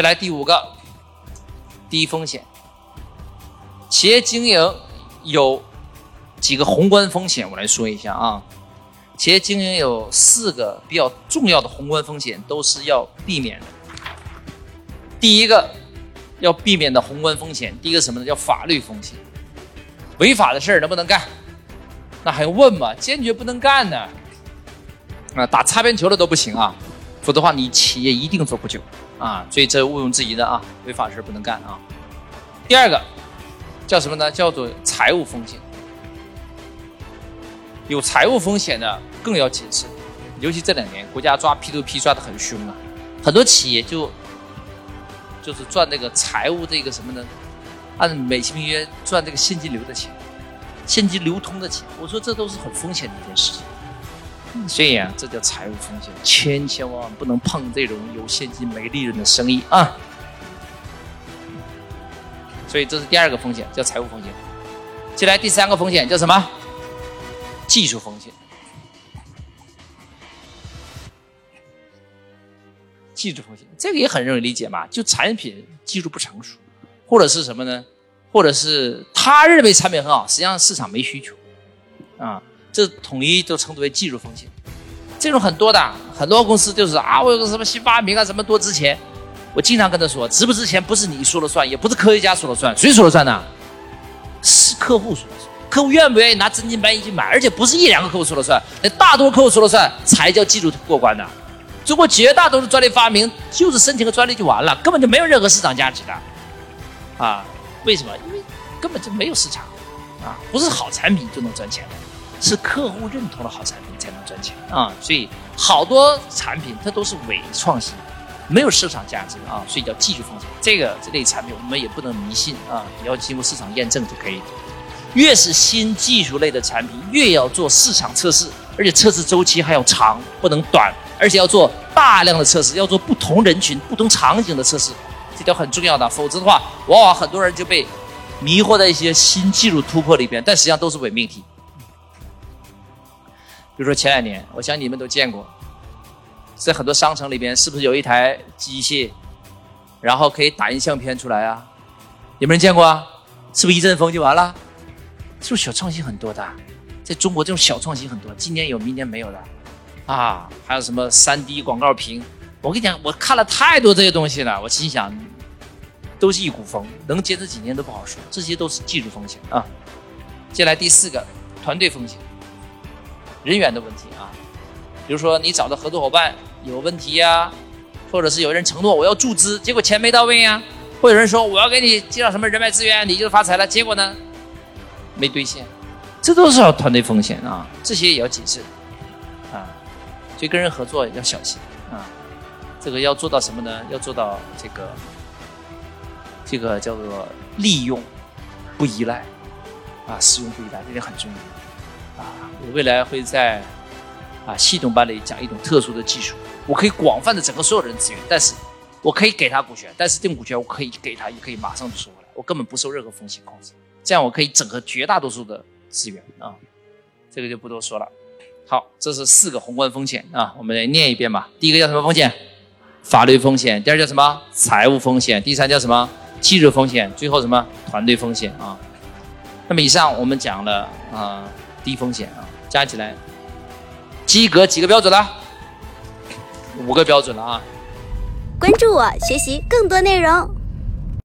再来第五个，低风险。企业经营有几个宏观风险，我来说一下啊。企业经营有四个比较重要的宏观风险，都是要避免的。第一个要避免的宏观风险，第一个什么呢？叫法律风险。违法的事儿能不能干？那还用问吗？坚决不能干呢。啊，打擦边球的都不行啊，否则的话你企业一定做不久啊。所以这毋庸置疑的啊，违法事不能干啊。第二个叫什么呢？叫做财务风险。有财务风险的更要谨慎，尤其这两年国家抓 P to P 抓的很凶啊，很多企业就就是赚那个财务这个什么呢？按美其名曰赚这个现金流的钱，现金流通的钱。我说这都是很风险的一件事情，所以啊，这叫财务风险，千千万万不能碰这种有现金没利润的生意啊。所以这是第二个风险，叫财务风险。接下来第三个风险叫什么？技术风险，技术风险，这个也很容易理解嘛，就产品技术不成熟，或者是什么呢？或者是他认为产品很好，实际上市场没需求，啊，这统一都称之为技术风险。这种很多的，很多公司就是啊，我有个什么新发明啊，什么多值钱，我经常跟他说，值不值钱不是你说了算，也不是科学家说了算，谁说了算呢？是客户说了算。客户愿不愿意拿真金白银去买？而且不是一两个客户说了算，那大多客户说了算才叫技术过关的。中国绝大多数专利发明就是申请个专利就完了，根本就没有任何市场价值的。啊，为什么？因为根本就没有市场。啊，不是好产品就能赚钱的，是客户认同的好产品才能赚钱啊。所以好多产品它都是伪创新，没有市场价值啊，所以叫技术风险。这个这类产品我们也不能迷信啊，要经过市场验证就可以。越是新技术类的产品，越要做市场测试，而且测试周期还要长，不能短，而且要做大量的测试，要做不同人群、不同场景的测试，这条很重要的。否则的话，往往很多人就被迷惑在一些新技术突破里边，但实际上都是伪命题。比如说前两年，我想你们都见过，在很多商城里边，是不是有一台机械，然后可以打印相片出来啊？有没有人见过啊？是不是一阵风就完了？是不是小创新很多的，在中国这种小创新很多，今年有，明年没有的，啊，还有什么三 D 广告屏？我跟你讲，我看了太多这些东西了，我心想，都是一股风，能坚持几年都不好说，这些都是技术风险啊。接下来第四个，团队风险，人员的问题啊，比如说你找的合作伙伴有问题呀，或者是有人承诺我要注资，结果钱没到位呀，或有人说我要给你介绍什么人脉资源，你就发财了，结果呢？没兑现，这都是要团队风险啊，这些也要谨慎啊，所以跟人合作要小心啊，这个要做到什么呢？要做到这个这个叫做利用不依赖啊，使用不依赖，这点很重要。我未来会在啊系统班里讲一种特殊的技术，我可以广泛的整合所有人资源，但是我可以给他股权，但是这种股权我可以给他，也可以马上就收回来，我根本不受任何风险控制。这样我可以整合绝大多数的资源啊，这个就不多说了。好，这是四个宏观风险啊，我们来念一遍吧。第一个叫什么风险？法律风险。第二叫什么？财务风险。第三叫什么？技术风险。最后什么？团队风险啊。那么以上我们讲了啊，低风险啊，加起来及格几个标准了？五个标准了啊。关注我，学习更多内容。